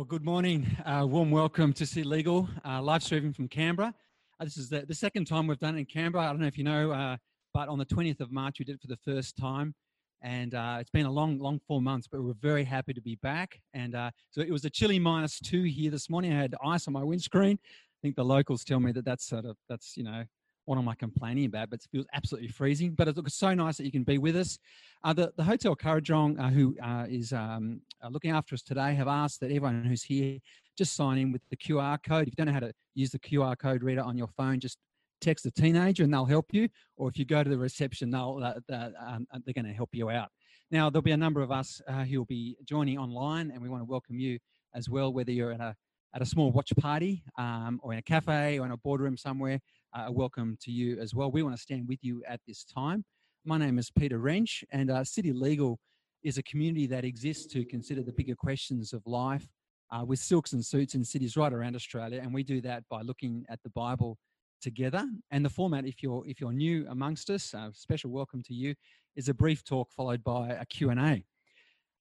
Well, good morning. Uh, warm welcome to City Legal, uh, live streaming from Canberra. Uh, this is the, the, second time we've done it in Canberra. I don't know if you know, uh, but on the 20th of March, we did it for the first time. And uh, it's been a long, long four months, but we're very happy to be back. And uh, so it was a chilly minus two here this morning. I had ice on my windscreen. I think the locals tell me that that's sort of, that's, you know, what am I complaining about? But it feels absolutely freezing. But it it's so nice that you can be with us. Uh, the, the Hotel Kurrajong, uh, who uh, is um, uh, looking after us today, have asked that everyone who's here just sign in with the QR code. If you don't know how to use the QR code reader on your phone, just text a teenager and they'll help you. Or if you go to the reception, they'll, uh, um, they're going to help you out. Now, there'll be a number of us uh, who will be joining online, and we want to welcome you as well, whether you're at a at a small watch party um, or in a cafe or in a boardroom somewhere uh, welcome to you as well. We want to stand with you at this time. My name is Peter Wrench, and uh, City Legal is a community that exists to consider the bigger questions of life uh, with silks and suits in cities right around Australia, and we do that by looking at the Bible together. And the format, if you're if you're new amongst us, uh, special welcome to you, is a brief talk followed by a Q and A.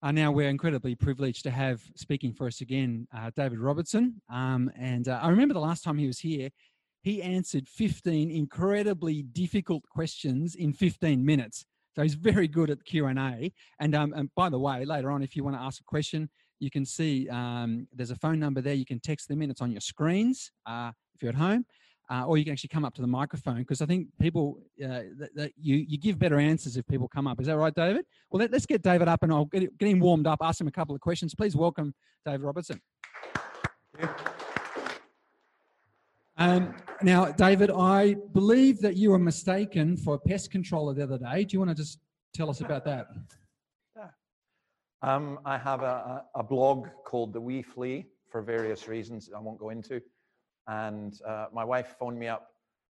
Uh, now we're incredibly privileged to have speaking for us again, uh, David Robertson. Um, and uh, I remember the last time he was here, he answered 15 incredibly difficult questions in 15 minutes. So he's very good at Q&A. And, um, and by the way, later on, if you want to ask a question, you can see um, there's a phone number there. You can text them in. It's on your screens uh, if you're at home. Uh, or you can actually come up to the microphone because I think people uh, you you give better answers if people come up. Is that right, David? Well, let, us get David up and I'll get, get him warmed up. Ask him a couple of questions. Please welcome David Robertson. Um, now, David, I believe that you were mistaken for a pest controller the other day. Do you want to just tell us about that? Yeah. Um, I have a, a, blog called The Wee Flea for various reasons I won't go into. And uh, my wife phoned me up.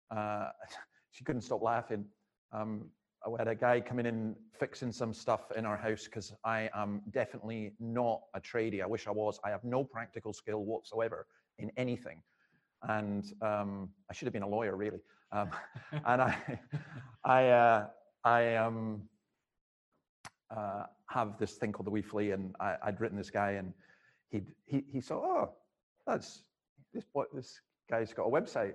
Uh, she couldn't stop laughing. Um, had a guy coming in fixing some stuff in our house because I am definitely not a tradie. I wish I was. I have no practical skill whatsoever in anything and um, I should have been a lawyer really. Um, and I, I, uh, I um, uh, have this thing called the Wee Flea, and I, would written this guy, and he he he saw, oh, that's this boy, this guy's got a website.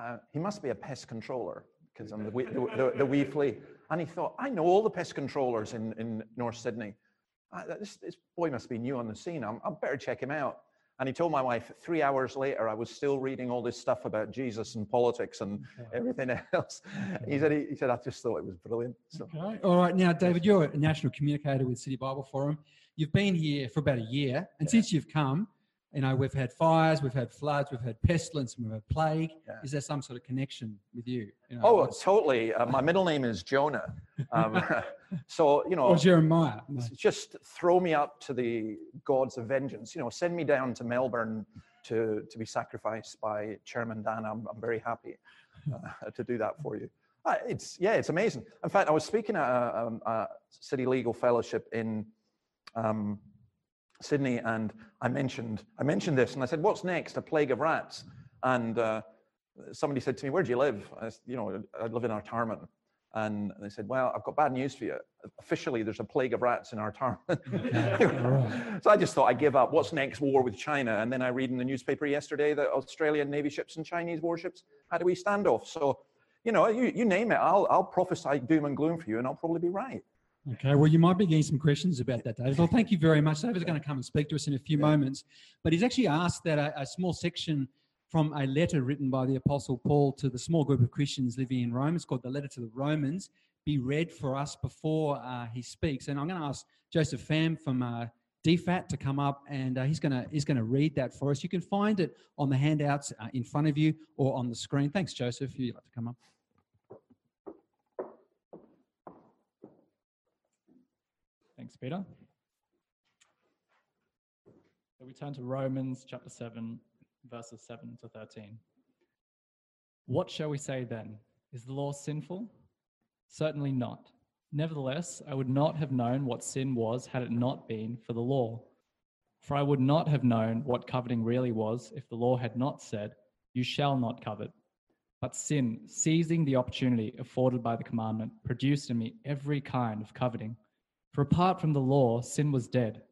Uh, he must be a pest controller because I'm the, the, the, the, Wee Flea. And he thought, I know all the pest controllers in, in North Sydney. Uh, this, this boy must be new on the scene. I'm, I better check him out. And he told my wife, three hours later, I was still reading all this stuff about Jesus and politics and okay. everything else. Okay. He said, he, he, said, I just thought it was brilliant. So. Okay. All right. Now, David, you're a national communicator with City Bible Forum. You've been here for about a year. And yeah. since you've come, you know, we've had fires, we've had floods, we've had pestilence, we've had plague. Yeah. Is there some sort of connection with you? you know, oh, totally. Uh, my middle name is Jonah. Um, so, you know, or Jeremiah. No. Just throw me up to the gods of vengeance. You know, send me down to Melbourne to, to be sacrificed by Chairman Dan. I'm, I'm very happy uh, to do that for you. Uh, it's, yeah, it's amazing. In fact, I was speaking at a, a, a City Legal Fellowship in um, Sydney, and I mentioned I mentioned this, and I said, "What's next? A plague of rats?" And uh, somebody said to me, "Where do you live?" I, you know, I live in Artarmon. And they said, Well, I've got bad news for you. Officially, there's a plague of rats in Artarmon. so I just thought I'd give up. What's next? War with China. And then I read in the newspaper yesterday that Australian Navy ships and Chinese warships had a wee standoff. So, you know, you, you name it, I'll, I'll prophesy doom and gloom for you, and I'll probably be right. Okay, well, you might be getting some questions about that, David. Well, thank you very much. David's going to come and speak to us in a few moments, but he's actually asked that a, a, small section from a letter written by the Apostle Paul to the small group of Christians living in Rome, it's called the Letter to the Romans, be read for us before uh, he speaks. And I'm going to ask Joseph Pham from uh, DFAT to come up, and uh, he's going to he's going to read that for us. You can find it on the handouts uh, in front of you or on the screen. Thanks, Joseph. If you'd like to come up. Thanks, Peter. So we turn to Romans chapter 7, verses 7 to 13. What shall we say then? Is the law sinful? Certainly not. Nevertheless, I would not have known what sin was had it not been for the law. For I would not have known what coveting really was if the law had not said, You shall not covet. But sin, seizing the opportunity afforded by the commandment, produced in me every kind of coveting. For apart from the law, sin was dead.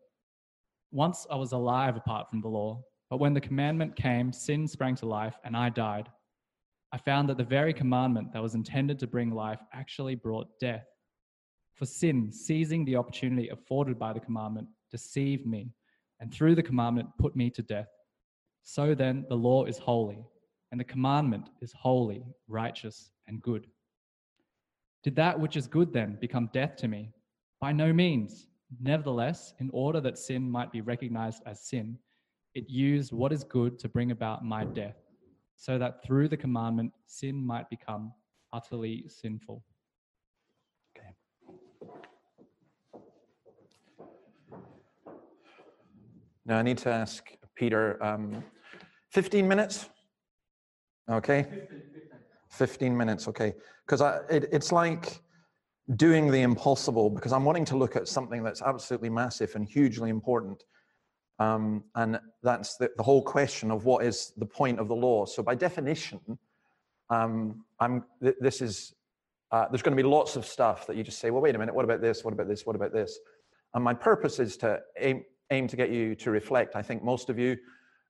Once I was alive apart from the law, but when the commandment came, sin sprang to life and I died. I found that the very commandment that was intended to bring life actually brought death. For sin, seizing the opportunity afforded by the commandment, deceived me, and through the commandment put me to death. So then, the law is holy, and the commandment is holy, righteous, and good. Did that which is good then become death to me? By no means. Nevertheless, in order that sin might be recognized as sin, it used what is good to bring about my death, so that through the commandment, sin might become utterly sinful. Okay. Now I need to ask Peter, um, 15 minutes? Okay? 15 minutes, okay. Because it, it's like doing the impossible because I'm wanting to look at something that's absolutely massive and hugely important. Um, and that's the, the, whole question of what is the point of the law. So by definition, um, I'm, th- this is, uh, there's going to be lots of stuff that you just say, well, wait a minute, what about this? What about this? What about this? And my purpose is to aim, aim to get you to reflect. I think most of you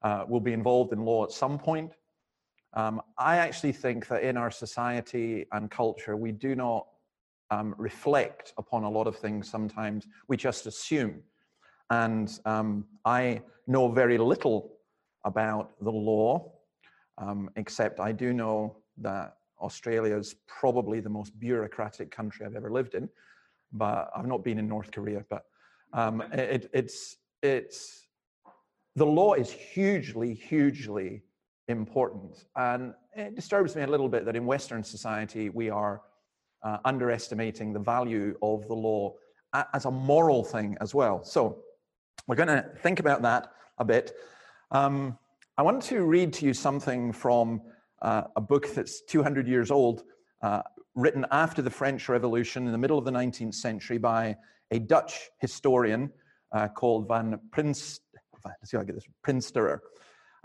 uh, will be involved in law at some point. Um, I actually think that in our society and culture, we do not um, reflect upon a lot of things sometimes. We just assume. And um, I know very little about the law, um, except I do know that Australia is probably the most bureaucratic country I've ever lived in. But I've not been in North Korea. But um, it, it's it's the law is hugely, hugely important. And it disturbs me a little bit that in Western society, we are uh, underestimating the value of the law as a moral thing as well. So we're going to think about that a bit. Um, I want to read to you something from uh, a book that's 200 years old, uh, written after the French Revolution in the middle of the 19th century by a Dutch historian uh, called Van Prince, let's see if I get this, Prinsterer.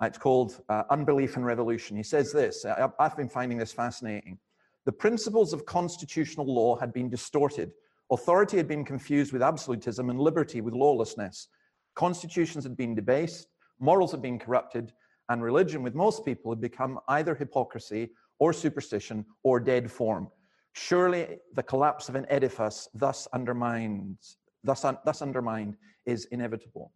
Uh, it's called uh, Unbelief and Revolution. He says this I've been finding this fascinating. The principles of constitutional law had been distorted. Authority had been confused with absolutism and liberty with lawlessness. Constitutions had been debased, morals had been corrupted, and religion, with most people, had become either hypocrisy or superstition or dead form. Surely the collapse of an edifice thus undermines, thus, un, thus undermined is inevitable.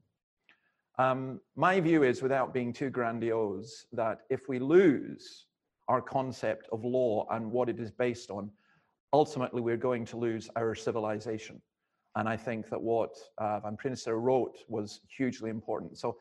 Um, my view is, without being too grandiose, that if we lose our concept of law and what it is based on, ultimately we're going to lose our civilization. And I think that what uh, Van Prinsterer wrote was hugely important. So,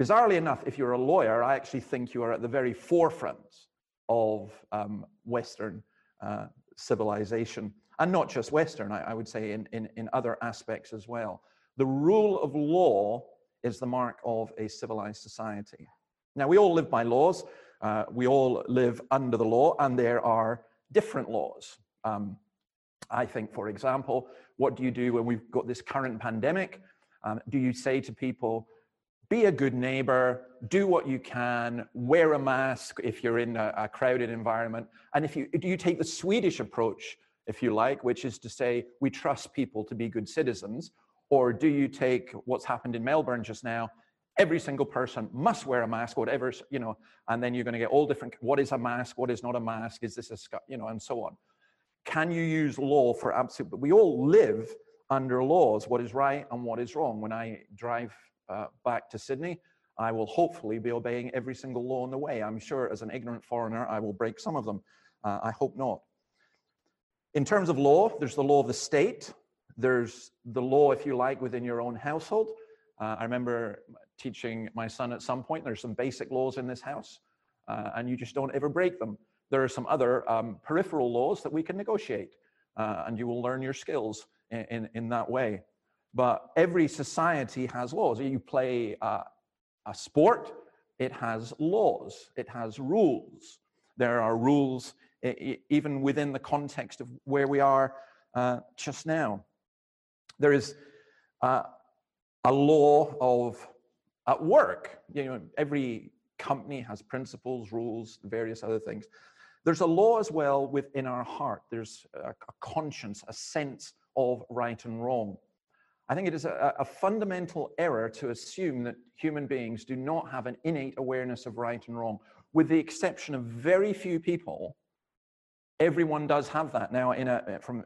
bizarrely enough, if you're a lawyer, I actually think you are at the very forefront of um, Western uh, civilization, and not just Western, I, I would say, in, in, in other aspects as well. The rule of law is the mark of a civilized society. Now, we all live by laws, uh, we all live under the law, and there are different laws. Um, I think, for example, what do you do when we've got this current pandemic? Um, do you say to people, be a good neighbor, do what you can, wear a mask if you're in a, a crowded environment? And if you do you take the Swedish approach, if you like, which is to say we trust people to be good citizens, or do you take what's happened in Melbourne just now? Every single person must wear a mask, whatever, you know, and then you're going to get all different. What is a mask? What is not a mask? Is this a, you know, and so on. Can you use law for absolute? But we all live under laws, what is right and what is wrong. When I drive uh, back to Sydney, I will hopefully be obeying every single law on the way. I'm sure as an ignorant foreigner, I will break some of them. Uh, I hope not. In terms of law, there's the law of the state, there's the law, if you like, within your own household. Uh, I remember teaching my son at some point, there's some basic laws in this house, uh, and you just don't ever break them. There are some other um, peripheral laws that we can negotiate, uh, and you will learn your skills in, in, in, that way. But every society has laws. You play a sport, it has laws, it has rules. There are rules even within the context of where we are uh, just now. There is uh, a law of at work. You know, every company has principles, rules, various other things. There's a law as well within our heart. There's a, a conscience, a sense of right and wrong. I think it is a, a fundamental error to assume that human beings do not have an innate awareness of right and wrong. With the exception of very few people, everyone does have that. Now, in a, from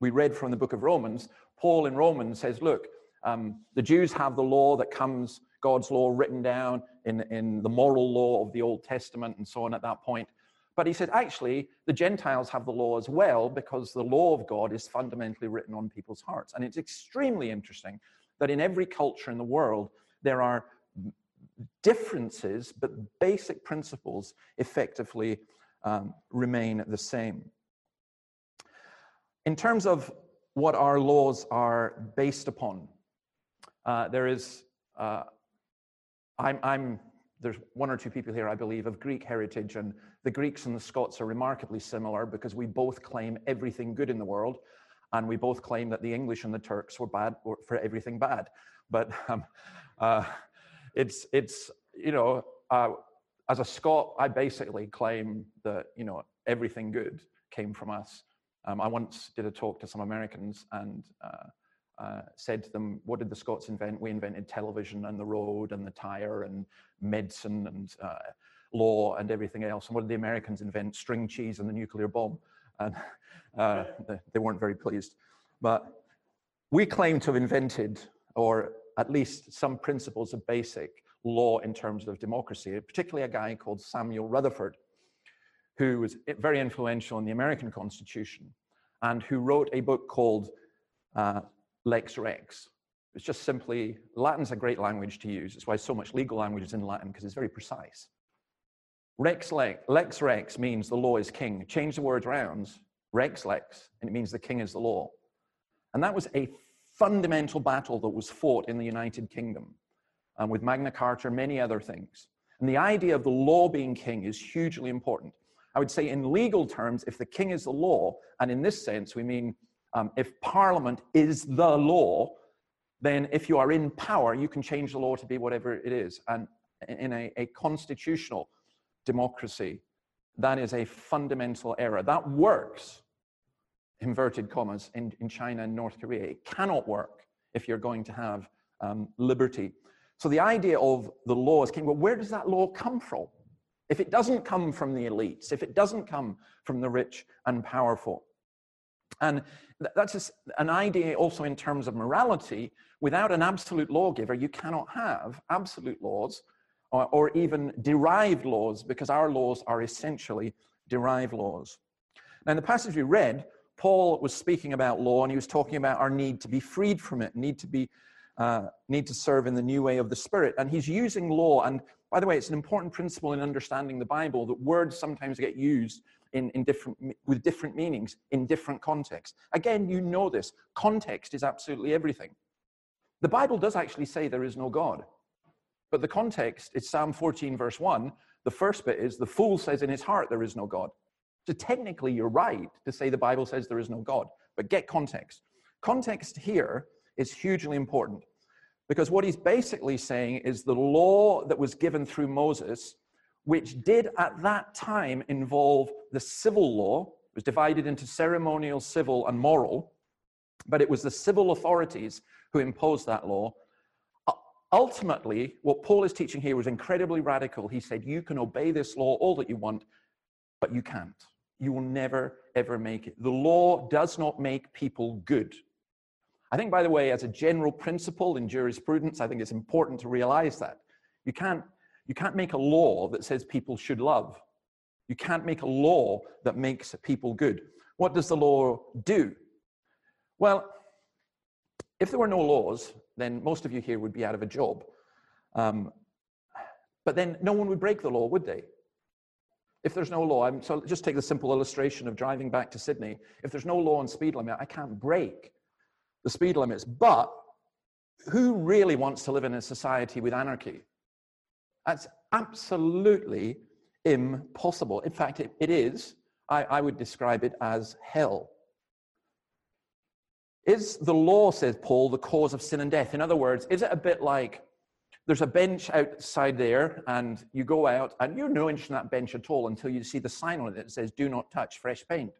we read from the book of Romans, Paul in Romans says, look, um, the Jews have the law that comes, God's law written down in, in the moral law of the Old Testament and so on at that point. But he said, actually, the Gentiles have the law as well because the law of God is fundamentally written on people's hearts. And it's extremely interesting that in every culture in the world, there are differences, but basic principles effectively um, remain the same. In terms of what our laws are based upon, uh, there is, uh, I'm, I'm, there's one or two people here, I believe, of Greek heritage, and the Greeks and the Scots are remarkably similar because we both claim everything good in the world, and we both claim that the English and the Turks were bad for everything bad. But um, uh, it's, it's, you know, uh, as a Scot, I basically claim that, you know, everything good came from us. Um, I once did a talk to some Americans and uh, uh, said to them, What did the Scots invent? We invented television and the road and the tire and medicine and uh, law and everything else. And what did the Americans invent? String cheese and the nuclear bomb. And uh, they weren't very pleased. But we claim to have invented, or at least some principles of basic law in terms of democracy, particularly a guy called Samuel Rutherford who was very influential in the American Constitution and who wrote a book called uh, Lex Rex. It's just simply, Latin's a great language to use. It's why so much legal language is in Latin, because it's very precise. Rex lex, lex rex means the law is king. Change the word rounds, rex lex, and it means the king is the law. And that was a fundamental battle that was fought in the United Kingdom um, with Magna Carta, and many other things. And the idea of the law being king is hugely important. I would say, in legal terms, if the king is the law, and in this sense, we mean um, if parliament is the law, then if you are in power, you can change the law to be whatever it is. And in a, a constitutional democracy, that is a fundamental error. That works, inverted commas, in, in China and North Korea. It cannot work if you're going to have um, liberty. So the idea of the law king, well, where does that law come from? if it doesn't come from the elites, if it doesn't come from the rich and powerful. And that's an idea also in terms of morality. Without an absolute lawgiver, you cannot have absolute laws or, or even derived laws because our laws are essentially derived laws. Now, in the passage we read, Paul was speaking about law and he was talking about our need to be freed from it, need to be uh, need to serve in the new way of the Spirit. And he's using law. And by the way, it's an important principle in understanding the Bible that words sometimes get used in, in different, with different meanings in different contexts. Again, you know this. Context is absolutely everything. The Bible does actually say there is no God. But the context is Psalm 14, verse 1. The first bit is the fool says in his heart there is no God. So technically, you're right to say the Bible says there is no God. But get context. Context here is hugely important. Because what he's basically saying is the law that was given through Moses, which did at that time involve the civil law, It was divided into ceremonial, civil, and moral, but it was the civil authorities who imposed that law. Ultimately, what Paul is teaching here was incredibly radical. He said, You can obey this law all that you want, but you can't. You will never, ever make it. The law does not make people good. I think, by the way, as a general principle in jurisprudence, I think it's important to realize that. You can't, you can't make a law that says people should love. You can't make a law that makes people good. What does the law do? Well, if there were no laws, then most of you here would be out of a job. Um, but then no one would break the law, would they? If there's no law, I'm, so just take the simple illustration of driving back to Sydney. If there's no law on speed limit, I can't break the speed limits. But who really wants to live in a society with anarchy? That's absolutely impossible. In fact, it, it is. I, I would describe it as hell. Is the law, says Paul, the cause of sin and death? In other words, is it a bit like there's a bench outside there, and you go out, and you're no interest in that bench at all until you see the sign on it that says, Do not touch fresh paint?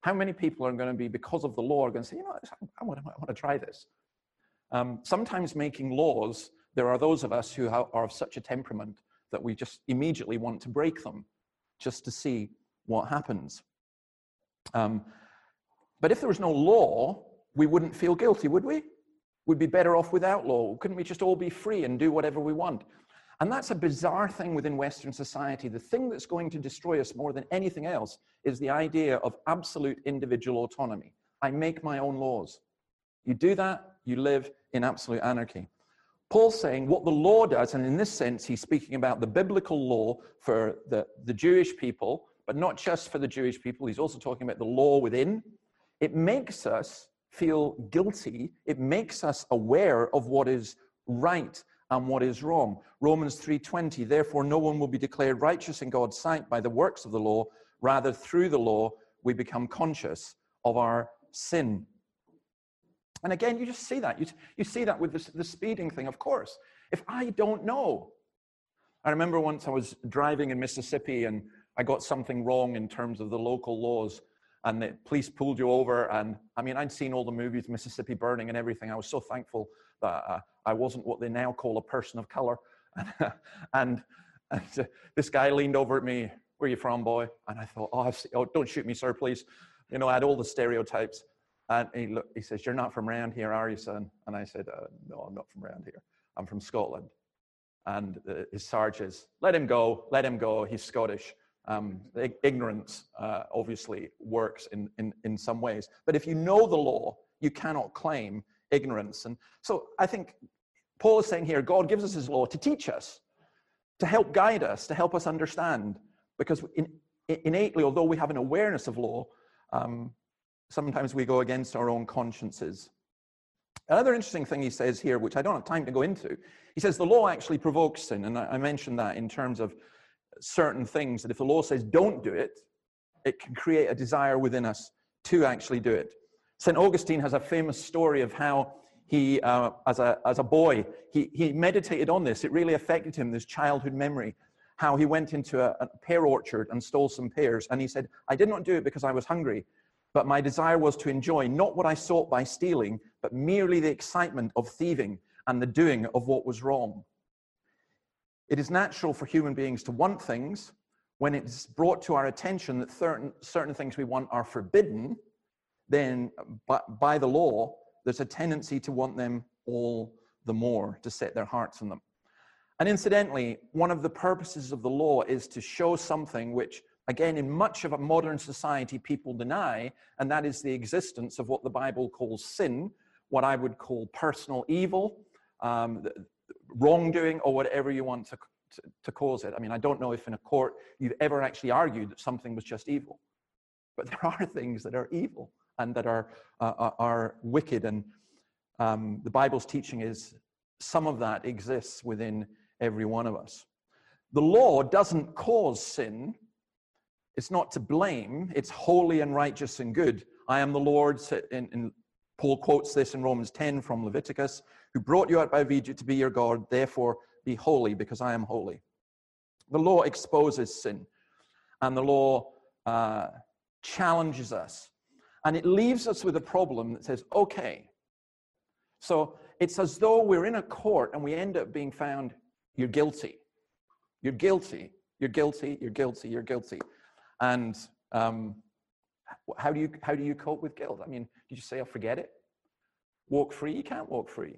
How many people are going to be, because of the law, are going to say, you know, I want, to, I want to try this? Um, sometimes making laws, there are those of us who are of such a temperament that we just immediately want to break them just to see what happens. Um, but if there was no law, we wouldn't feel guilty, would we? We'd be better off without law. Couldn't we just all be free and do whatever we want? And that's a bizarre thing within Western society. The thing that's going to destroy us more than anything else is the idea of absolute individual autonomy. I make my own laws. You do that, you live in absolute anarchy. Paul's saying what the law does, and in this sense, he's speaking about the biblical law for the, the Jewish people, but not just for the Jewish people, he's also talking about the law within. It makes us feel guilty, it makes us aware of what is right and what is wrong. Romans 3:20 Therefore no one will be declared righteous in God's sight by the works of the law, rather through the law we become conscious of our sin. And again, you just see that. You, you see that with the, the speeding thing, of course. If I don't know, I remember once I was driving in Mississippi and I got something wrong in terms of the local laws, and the police pulled you over. And I mean, I'd seen all the movies, Mississippi Burning and everything. I was so thankful that uh, I wasn't what they now call a person of color. and, and uh, this guy leaned over at me, Where are you from, boy? And I thought, Oh, oh don't shoot me, sir, please. You know, I had all the stereotypes. And he, looked, he says, You're not from around here, are you, son? And I said, uh, No, I'm not from around here. I'm from Scotland. And uh, his sarge is, Let him go, let him go. He's Scottish. Um, ignorance uh, obviously works in, in, in some ways. But if you know the law, you cannot claim ignorance. And so I think Paul is saying here God gives us his law to teach us, to help guide us, to help us understand. Because in, innately, although we have an awareness of law, um, sometimes we go against our own consciences. Another interesting thing he says here, which I don't have time to go into, he says the law actually provokes sin. And I mentioned that in terms of certain things, that if the law says don't do it, it can create a desire within us to actually do it. St. Augustine has a famous story of how he, uh, as, a, as a boy, he, he meditated on this. It really affected him, this childhood memory, how he went into a, a pear orchard and stole some pears. And he said, I did not do it because I was hungry, but my desire was to enjoy not what I sought by stealing, but merely the excitement of thieving and the doing of what was wrong. It is natural for human beings to want things when it's brought to our attention that certain, certain things we want are forbidden, then by, by the law, there's a tendency to want them all the more, to set their hearts on them. And incidentally, one of the purposes of the law is to show something which, again, in much of a modern society, people deny, and that is the existence of what the Bible calls sin, what I would call personal evil, um, wrongdoing or whatever you want to, to, to, cause it. I mean, I don't know if in a court you've ever actually argued that something was just evil, but there are things that are evil and that are, uh, are wicked. And um, the Bible's teaching is some of that exists within every one of us. The law doesn't cause sin. It's not to blame. It's holy and righteous and good. I am the Lord. In, in, Paul quotes this in Romans 10 from Leviticus who brought you out by Egypt to be your God, therefore be holy because I am holy. The law exposes sin, and the law uh, challenges us. And it leaves us with a problem that says, okay, so it's as though we're in a court and we end up being found, you're guilty. You're guilty. You're guilty. You're guilty. You're guilty. And um, how, do you, how do you cope with guilt? I mean, did you say, I'll oh, forget it? Walk free? You can't walk free.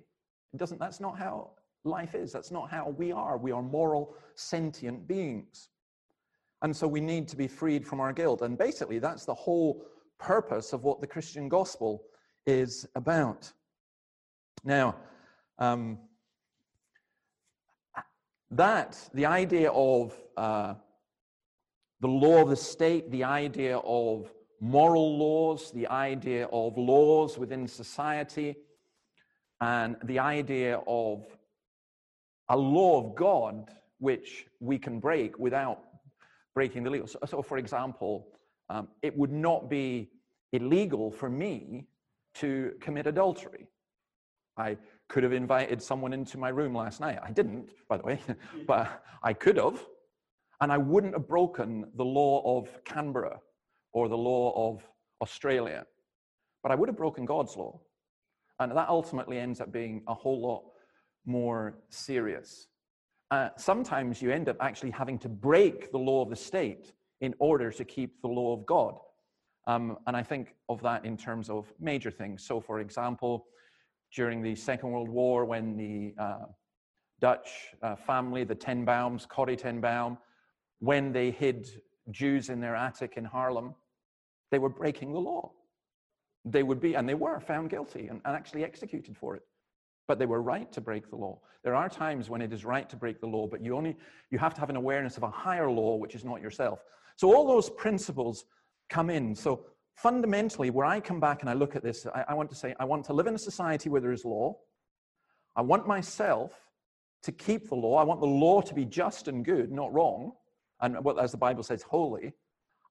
It doesn't, that's not how life is. That's not how we are. We are moral, sentient beings. And so we need to be freed from our guilt. And basically, that's the whole purpose of what the Christian gospel is about. Now, um, that, the idea of uh, the law of the state, the idea of moral laws, the idea of laws within society, and the idea of a law of God which we can break without breaking the legal. So, so for example, um, it would not be illegal for me to commit adultery. I could have invited someone into my room last night. I didn't, by the way, but I could have. And I wouldn't have broken the law of Canberra or the law of Australia. But I would have broken God's law. And that ultimately ends up being a whole lot more serious. Uh, sometimes you end up actually having to break the law of the state in order to keep the law of God. Um, and I think of that in terms of major things. So, for example, during the Second World War, when the uh, Dutch uh, family, the Ten Booms, Corrie ten Boom, when they hid Jews in their attic in Haarlem, they were breaking the law. They would be, and they were found guilty and, and actually executed for it. But they were right to break the law. There are times when it is right to break the law, but you only you have to have an awareness of a higher law, which is not yourself. So all those principles come in. So fundamentally, where I come back and I look at this, I, I want to say I want to live in a society where there is law. I want myself to keep the law. I want the law to be just and good, not wrong, and what, as the Bible says, holy.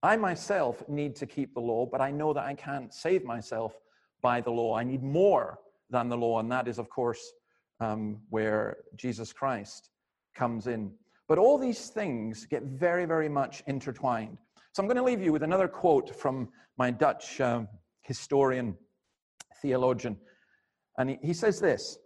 I myself need to keep the law, but I know that I can't save myself by the law. I need more than the law, and that is, of course, um, where Jesus Christ comes in. But all these things get very, very much intertwined. So I'm going to leave you with another quote from my Dutch um, historian, theologian. And he, he says this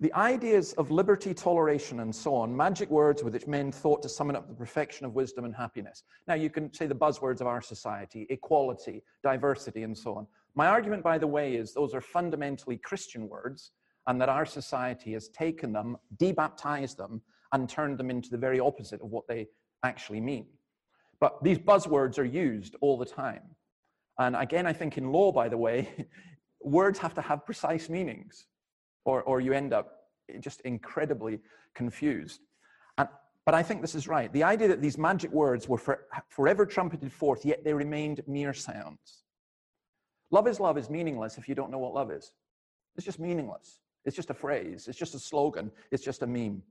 the ideas of liberty, toleration, and so on, magic words with which men thought to summon up the perfection of wisdom and happiness. Now, you can say the buzzwords of our society equality, diversity, and so on. My argument, by the way, is those are fundamentally Christian words, and that our society has taken them, debaptized them, and turned them into the very opposite of what they actually mean. But these buzzwords are used all the time. And again, I think in law, by the way, words have to have precise meanings or, or you end up just incredibly confused. And, but I think this is right. The idea that these magic words were for, forever trumpeted forth, yet they remained mere sounds. Love is love is meaningless if you don't know what love is. It's just meaningless. It's just a phrase. It's just a slogan. It's just a meme.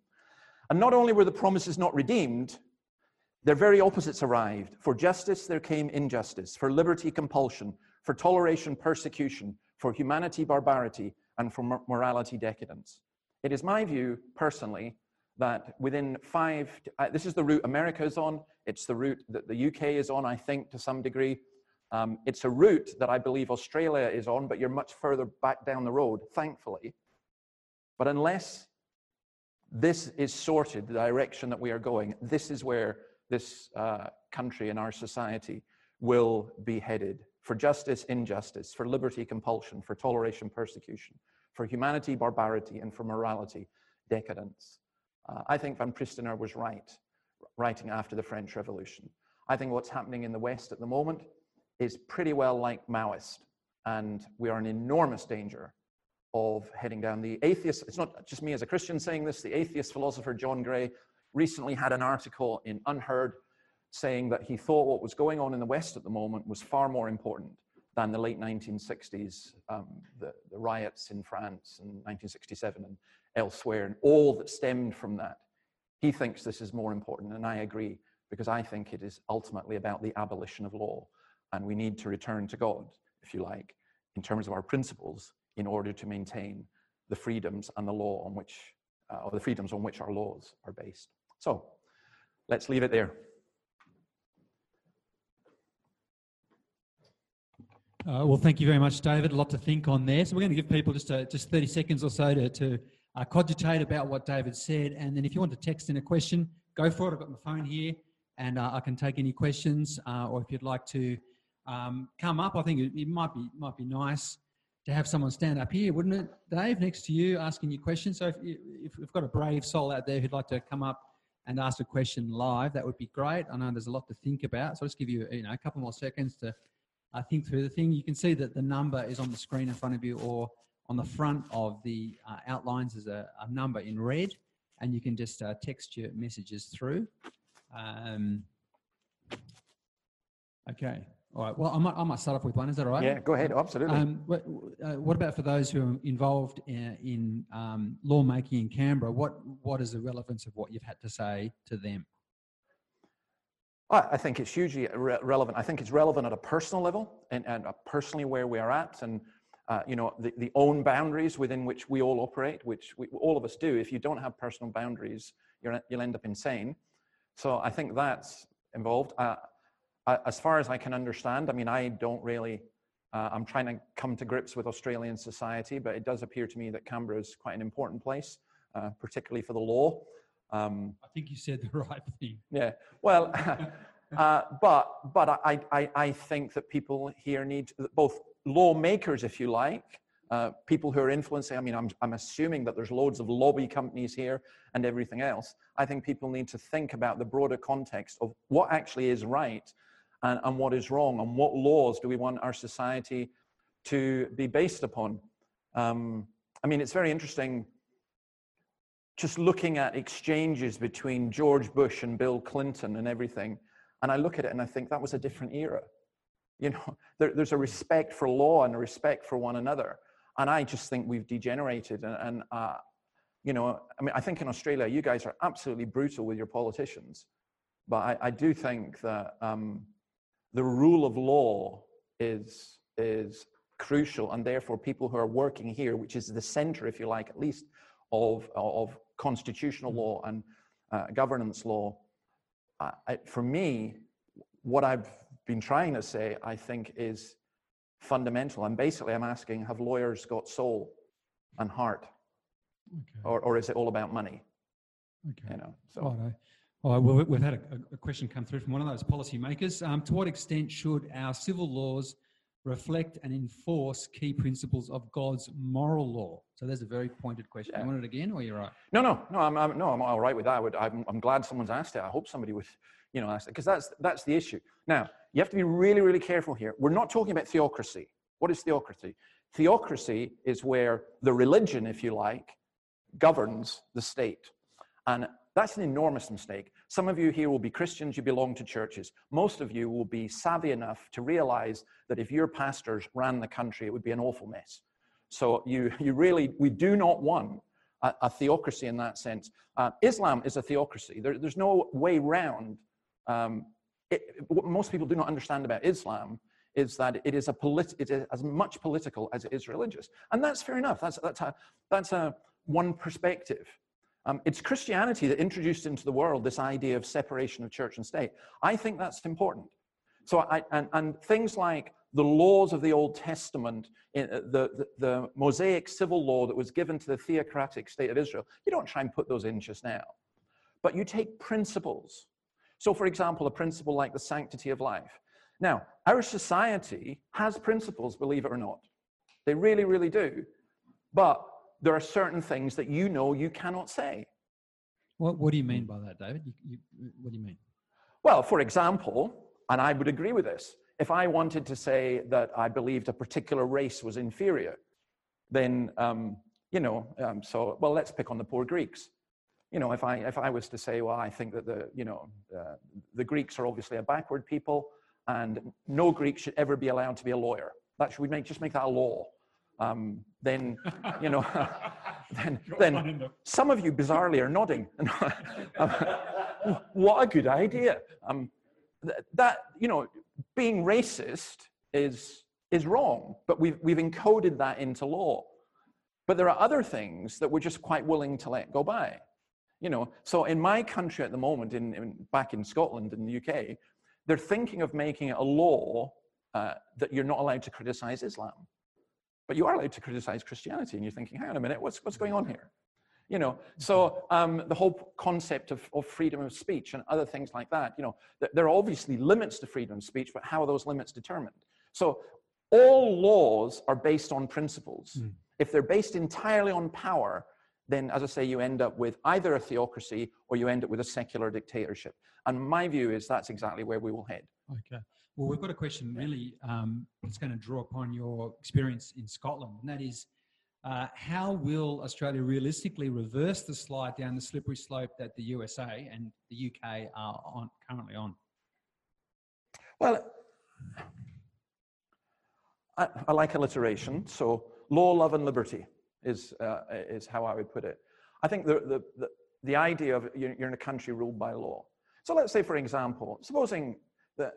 And not only were the promises not redeemed, their very opposites arrived. For justice, there came injustice. For liberty, compulsion. For toleration, persecution. For humanity, barbarity and from morality decadence. It is my view, personally, that within five, uh, this is the route America is on, it's the route that the UK is on, I think, to some degree. Um, it's a route that I believe Australia is on, but you're much further back down the road, thankfully. But unless this is sorted, the direction that we are going, this is where this uh, country and our society will be headed for justice, injustice, for liberty, compulsion, for toleration, persecution, for humanity, barbarity, and for morality, decadence. Uh, I think Van Prinsterer was right, writing after the French Revolution. I think what's happening in the West at the moment is pretty well like Maoist, and we are in enormous danger of heading down the atheist. It's not just me as a Christian saying this, the atheist philosopher John Gray recently had an article in UnHerd saying that he thought what was going on in the West at the moment was far more important than the late 1960s, um, the, the, riots in France in 1967 and elsewhere, and all that stemmed from that. He thinks this is more important, and I agree, because I think it is ultimately about the abolition of law. And we need to return to God, if you like, in terms of our principles, in order to maintain the freedoms and the law on which, uh, or the freedoms on which our laws are based. So let's leave it there. Uh, well, thank you very much, David. A lot to think on there. So we're going to give people just a, just 30 seconds or so to, to uh, cogitate about what David said. And then if you want to text in a question, go for it. I've got my phone here and uh, I can take any questions. Uh, or if you'd like to um, come up, I think it, it, might, be, might be nice to have someone stand up here, wouldn't it, Dave, next to you asking you questions. So if, you, if we've got a brave soul out there who'd like to come up and ask a question live, that would be great. I know there's a lot to think about. So I'll just give you, you know, a couple more seconds to I think through the thing. You can see that the number is on the screen in front of you or on the front of the uh, outlines is a, a, number in red and you can just uh, text your messages through. Um, okay. All right. Well, I might, I might start off with one. Is that all right? Yeah, go ahead. Absolutely. Um, what, uh, what, about for those who are involved in, in um, lawmaking in Canberra? What, what is the relevance of what you've had to say to them? I think it's hugely re- relevant. I think it's relevant at a personal level and, and personally where we are at and uh, you know the, the own boundaries within which we all operate, which we, all of us do. If you don't have personal boundaries, you're, you'll end up insane. So I think that's involved. Uh, as far as I can understand, I mean, I don't really Uh, I'm trying to come to grips with Australian society, but it does appear to me that Canberra is quite an important place, uh, particularly for the law. Um, I think you said the right thing. yeah, well, uh, but but I, I I think that people here need both lawmakers, if you like, uh, people who are influencing. I mean, I'm I'm assuming that there's loads of lobby companies here and everything else. I think people need to think about the broader context of what actually is right and, and what is wrong and what laws do we want our society to be based upon. Um, I mean, it's very interesting just looking at exchanges between George Bush and Bill Clinton and everything, and I look at it and I think that was a different era. You know, there, there's a respect for law and a respect for one another. And I just think we've degenerated. And, and uh, you know, I mean, I think in Australia, you guys are absolutely brutal with your politicians. But I, I do think that um, the rule of law is, is crucial. And therefore, people who are working here, which is the center, if you like, at least, of, of constitutional mm. law and uh, governance law, I, for me, what I've been trying to say, I think, is fundamental. And basically, I'm asking have lawyers got soul and heart? Okay. Or, or is it all about money? Okay. You know, so. Righto. All right, well, we've had a, a, question come through from one of those policymakers. Um, to what extent should our civil laws reflect and enforce key principles of God's moral law? So there's a very pointed question. Yeah. You want it again, or you're right? No, no, no. I'm, I'm no, I'm all right with that. I would, I'm, I'm glad someone's asked it. I hope somebody would, you know, ask it because that's that's the issue. Now you have to be really, really careful here. We're not talking about theocracy. What is theocracy? Theocracy is where the religion, if you like, governs the state, and that's an enormous mistake. Some of you here will be Christians, you belong to churches. Most of you will be savvy enough to realize that if your pastors ran the country, it would be an awful mess. So you, you really, we do not want a, a theocracy in that sense. Uh, Islam is a theocracy. There, there's no way round. Um, it, what most people do not understand about Islam is that it is, a polit- it is as much political as it is religious. And that's fair enough. That's, that's, a, that's a one perspective. Um, it's Christianity that introduced into the world this idea of separation of church and state. I think that's important. So, I, and, and things like the laws of the Old Testament, uh, the, the, the, Mosaic civil law that was given to the theocratic state of Israel, you don't try and put those in just now. But you take principles. So, for example, a principle like the sanctity of life. Now, our society has principles, believe it or not. They really, really do. But there are certain things that you know you cannot say. What, what do you mean by that, David? You, you, what do you mean? Well, for example, and I would agree with this, if I wanted to say that I believed a particular race was inferior, then, um, you know, um, so, well, let's pick on the poor Greeks. You know, if I, if I was to say, well, I think that the, you know, uh, the Greeks are obviously a backward people and no Greek should ever be allowed to be a lawyer. That should we make, just make that a law um, then you know, then, then some of you bizarrely are nodding. what a good idea! Um, that you know, being racist is is wrong, but we've we've encoded that into law. But there are other things that we're just quite willing to let go by. You know, so in my country at the moment, in, in back in Scotland, in the UK, they're thinking of making it a law uh, that you're not allowed to criticize Islam. But you are allowed to criticize Christianity, and you're thinking, hang on a minute, what's, what's going on here? You know, so um, the whole concept of, of freedom of speech and other things like that, you know, th- there are obviously limits to freedom of speech, but how are those limits determined? So all laws are based on principles. Mm. If they're based entirely on power, then, as I say, you end up with either a theocracy or you end up with a secular dictatorship. And my view is that's exactly where we will head. Okay. Well, we've got a question really um, that's going to draw upon your experience in Scotland, and that is uh, how will Australia realistically reverse the slide down the slippery slope that the USA and the UK are on, currently on? Well, I, I like alliteration. So, law, love, and liberty is, uh, is how I would put it. I think the, the, the, the idea of you're in a country ruled by law. So, let's say, for example, supposing that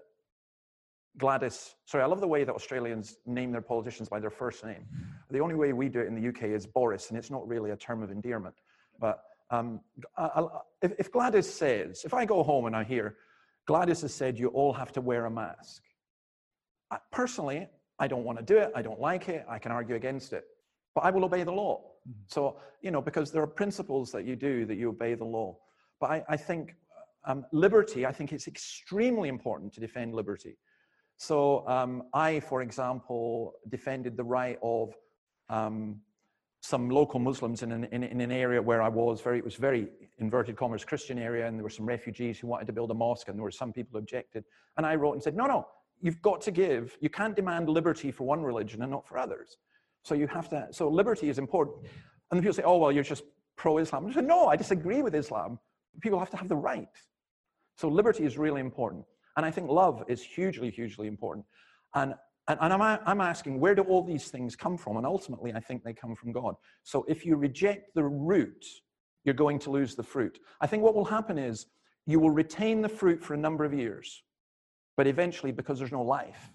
Gladys, sorry, I love the way that Australians name their politicians by their first name. The only way we do it in the UK is Boris, and it's not really a term of endearment. But um, if, if Gladys says, if I go home and I hear Gladys has said you all have to wear a mask, I, personally, I don't want to do it. I don't like it. I can argue against it, but I will obey the law. So, you know, because there are principles that you do that you obey the law. But I, I think um, liberty, I think it's extremely important to defend liberty. So um, I, for example, defended the right of um, some local Muslims in an, in, in, an area where I was very, it was very inverted commas Christian area, and there were some refugees who wanted to build a mosque, and there were some people who objected. And I wrote and said, no, no, you've got to give, you can't demand liberty for one religion and not for others. So you have to, so liberty is important. And people say, oh, well, you're just pro-Islam. I say, no, I disagree with Islam. People have to have the right. So liberty is really important. And I think love is hugely, hugely important. And, and, and I'm, I'm asking, where do all these things come from? And ultimately, I think they come from God. So if you reject the root, you're going to lose the fruit. I think what will happen is you will retain the fruit for a number of years, but eventually, because there's no life,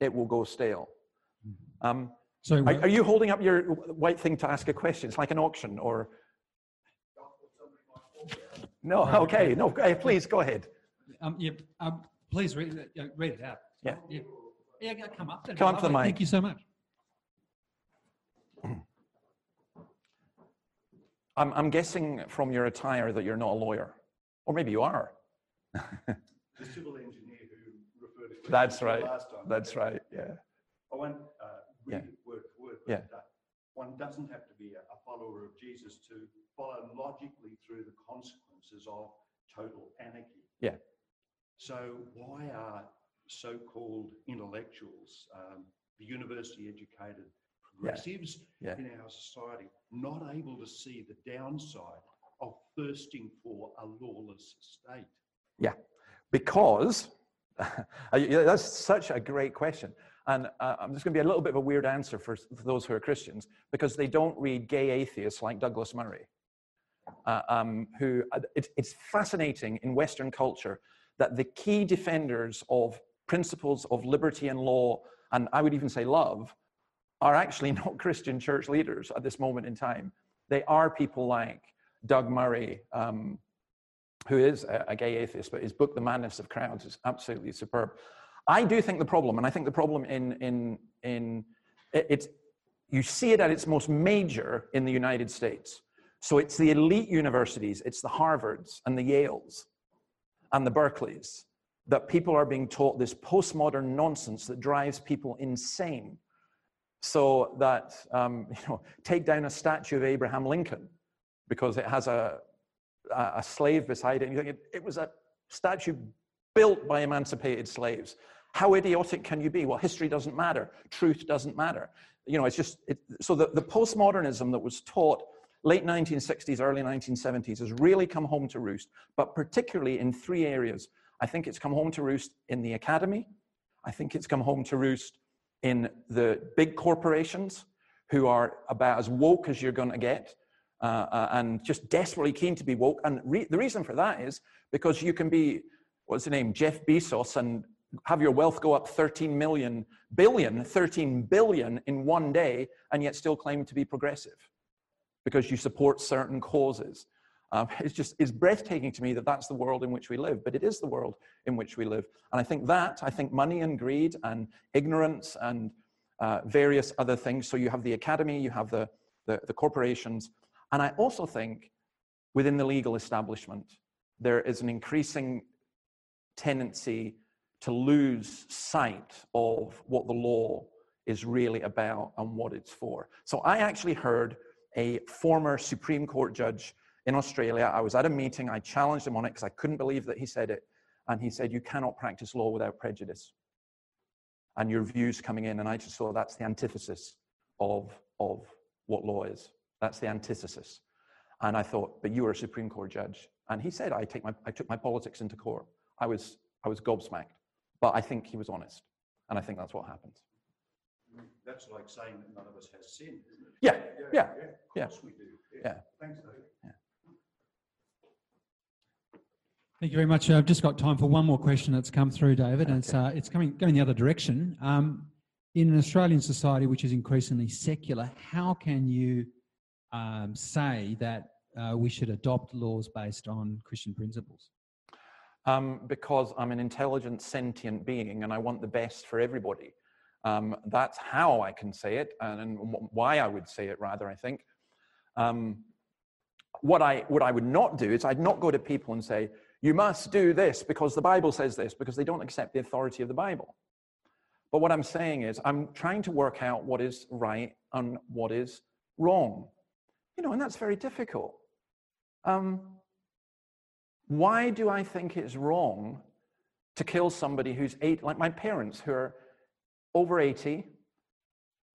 it will go stale. Um, so, are, are you holding up your white thing to ask a question? It's like an auction, or no? Okay, no. Please go ahead. Um, yeah, um, please read, uh, read it out. Yeah. Yeah, yeah come up. Come up to the mic. Thank you so much. I'm, I'm guessing from your attire that you're not a lawyer, or maybe you are. the civil engineer who referred to That's right. That's right. Yeah. I won't uh, read yeah. word for word, but yeah. uh, one doesn't have to be a, a follower of Jesus to follow logically through the consequences of total anarchy. Yeah. So why are so-called intellectuals, um, the university-educated progressives yeah. Yeah. in our society, not able to see the downside of thirsting for a lawless state? Yeah, because that's such a great question. And uh, I'm just going to be a little bit of a weird answer for, for those who are Christians because they don't read gay atheists like Douglas Murray. Uh, um, who uh, it, it's fascinating in Western culture that the key defenders of principles of liberty and law, and I would even say love, are actually not Christian church leaders at this moment in time. They are people like Doug Murray, um, who is a, a, gay atheist, but his book, The Madness of Crowds, is absolutely superb. I do think the problem, and I think the problem in, in, in it, it's, you see it at its most major in the United States. So it's the elite universities, it's the Harvards and the Yales and the Berkeleys, that people are being taught this postmodern nonsense that drives people insane. So that, um, you know, take down a statue of Abraham Lincoln because it has a, a slave beside it. You think it, it was a statue built by emancipated slaves. How idiotic can you be? Well, history doesn't matter. Truth doesn't matter. You know, it's just, it, so the, the postmodernism that was taught late 1960s, early 1970s has really come home to roost, but particularly in three areas. I think it's come home to roost in the academy. I think it's come home to roost in the big corporations who are about as woke as you're going to get uh, uh, and just desperately keen to be woke. And re- the reason for that is because you can be, what's the name, Jeff Bezos and have your wealth go up 13 million billion, 13 billion in one day, and yet still claim to be progressive because you support certain causes. Um, it's just it's breathtaking to me that that's the world in which we live, but it is the world in which we live. And I think that, I think money and greed and ignorance and uh, various other things. So you have the academy, you have the, the, the corporations. And I also think within the legal establishment, there is an increasing tendency to lose sight of what the law is really about and what it's for. So I actually heard a former Supreme Court judge in Australia. I was at a meeting, I challenged him on it because I couldn't believe that he said it. And he said, You cannot practice law without prejudice. And your views coming in. And I just saw that's the antithesis of, of what law is. That's the antithesis. And I thought, But you are a Supreme Court judge. And he said, I, take my, I took my politics into court. I was, I was gobsmacked. But I think he was honest. And I think that's what happened. That's like saying that none of us has sin, yeah, yeah, yeah. Of course we do. Yeah. Thanks, David. Yeah. Thank you very much. I've just got time for one more question that's come through, David, and it's, uh, it's coming going the other direction. Um, in an Australian society which is increasingly secular, how can you um, say that uh, we should adopt laws based on Christian principles? Um, because I'm an intelligent, sentient being and I want the best for everybody. Um, that's how I can say it and, and why I would say it, rather, I think. Um, what, I, what I would not do is I'd not go to people and say, you must do this because the Bible says this, because they don't accept the authority of the Bible. But what I'm saying is, I'm trying to work out what is right and what is wrong. You know, and that's very difficult. Um, why do I think it's wrong to kill somebody who's eight, like my parents who are over 80?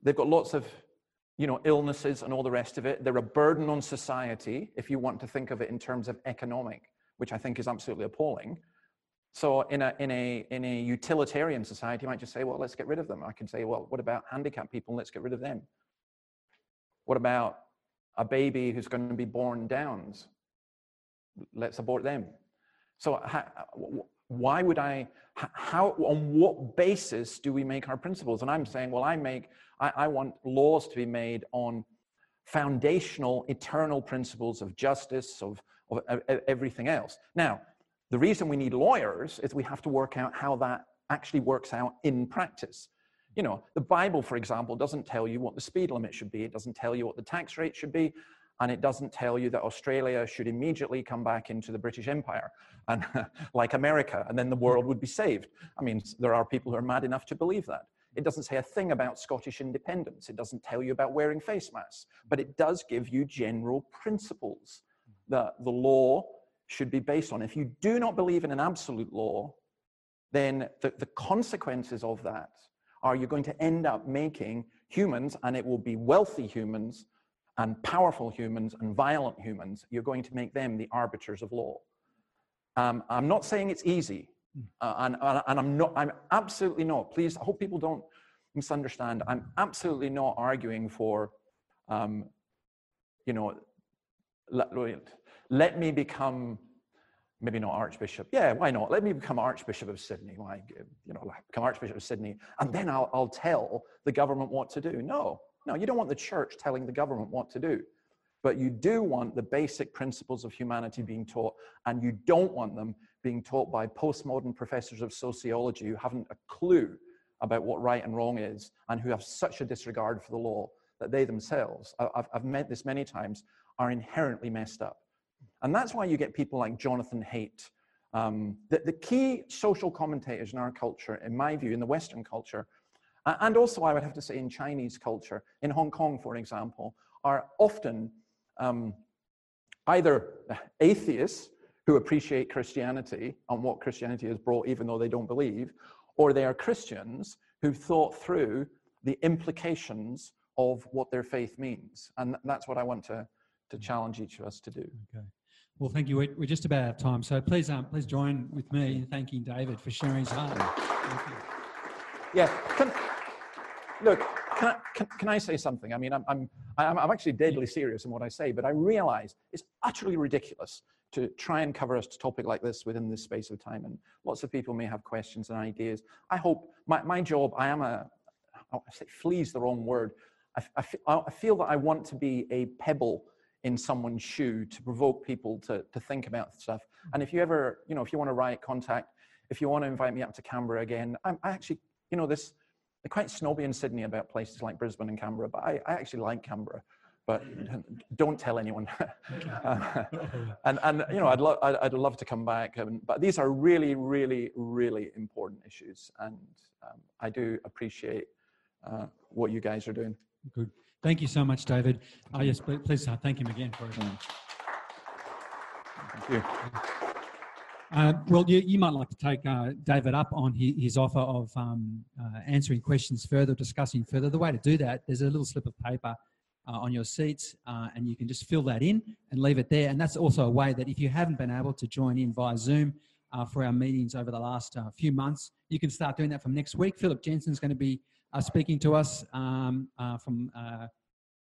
They've got lots of, you know, illnesses and all the rest of it. They're a burden on society, if you want to think of it in terms of economic, which I think is absolutely appalling. So in a, in, a, in a utilitarian society, you might just say, well, let's get rid of them. I can say, well, what about handicapped people? Let's get rid of them. What about a baby who's going to be born Downs? Let's abort them. So why would I, how, on what basis do we make our principles? And I'm saying, well, I make, I, I want laws to be made on foundational, eternal principles of justice, of, of everything else. Now, the reason we need lawyers is we have to work out how that actually works out in practice. You know, the Bible, for example, doesn't tell you what the speed limit should be. It doesn't tell you what the tax rate should be. And it doesn't tell you that Australia should immediately come back into the British Empire and like America, and then the hmm. world would be saved. I mean, there are people who are mad enough to believe that. It doesn't say a thing about Scottish independence. It doesn't tell you about wearing face masks, but it does give you general principles that the law should be based on. If you do not believe in an absolute law, then the, the consequences of that are you're going to end up making humans, and it will be wealthy humans and powerful humans and violent humans, you're going to make them the arbiters of law. Um, I'm not saying it's easy, uh, and, and I'm not. I'm absolutely not. Please, I hope people don't misunderstand. I'm absolutely not arguing for, um, you know, let, let me become maybe not Archbishop. Yeah, why not? Let me become Archbishop of Sydney. Why, you know, become Archbishop of Sydney, and then I'll, I'll tell the government what to do. No, no, you don't want the church telling the government what to do, but you do want the basic principles of humanity being taught, and you don't want them being taught by postmodern professors of sociology who haven't a clue about what right and wrong is, and who have such a disregard for the law that they themselves, I've, I've met this many times, are inherently messed up. And that's why you get people like Jonathan Haidt. Um, the, the key social commentators in our culture, in my view, in the Western culture, and also I would have to say in Chinese culture, in Hong Kong, for example, are often um, either atheists who appreciate Christianity and what Christianity has brought, even though they don't believe, or they are Christians who've thought through the implications of what their faith means. And that's what I want to, to challenge each of us to do. Okay. Well, thank you. We're, just about out of time. So please, um, please join with me in thanking David for sharing his heart. Yeah. Can, look, can I, can, can I say something? I mean, I'm, I'm, I'm actually deadly serious in what I say, but I realize it's utterly ridiculous to try and cover a topic like this within this space of time. And lots of people may have questions and ideas. I hope my, my job, I am a, oh, I say flea's the wrong word. I, I, I feel that I want to be a pebble in someone's shoe to provoke people to, to think about stuff. And if you ever, you know, if you want to write, contact, if you want to invite me up to Canberra again, I'm, I actually, you know, this, they're quite snobby in Sydney about places like Brisbane and Canberra, but I, I actually like Canberra. But don't tell anyone. uh, and, and, you know, I'd, lo- I'd, I'd love to come back. Um, but these are really, really, really important issues. And um, I do appreciate uh, what you guys are doing. Good. Thank you so much, David. Oh, yes, please uh, thank him again for it. Thank you. Uh, well, you, you, might like to take uh, David up on his, his offer of um, uh, answering questions further, discussing further. The way to do that, there's a little slip of paper uh, on your seats, uh, and you can just fill that in and leave it there. And that's also a way that if you haven't been able to join in via Zoom for our meetings over the last few months, you can start doing that from next week. Philip Jensen's going to be uh, speaking to us um, uh, from uh,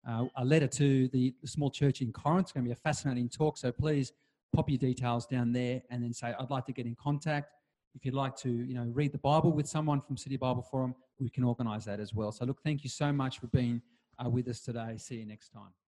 uh, a letter to the, small church in Corinth. It's going to be a fascinating talk. So please pop your details down there and then say, I'd like to get in contact. If you'd like to, you know, read the Bible with someone from City Bible Forum, we can organise that as well. So look, thank you so much for being uh, with us today. See you next time.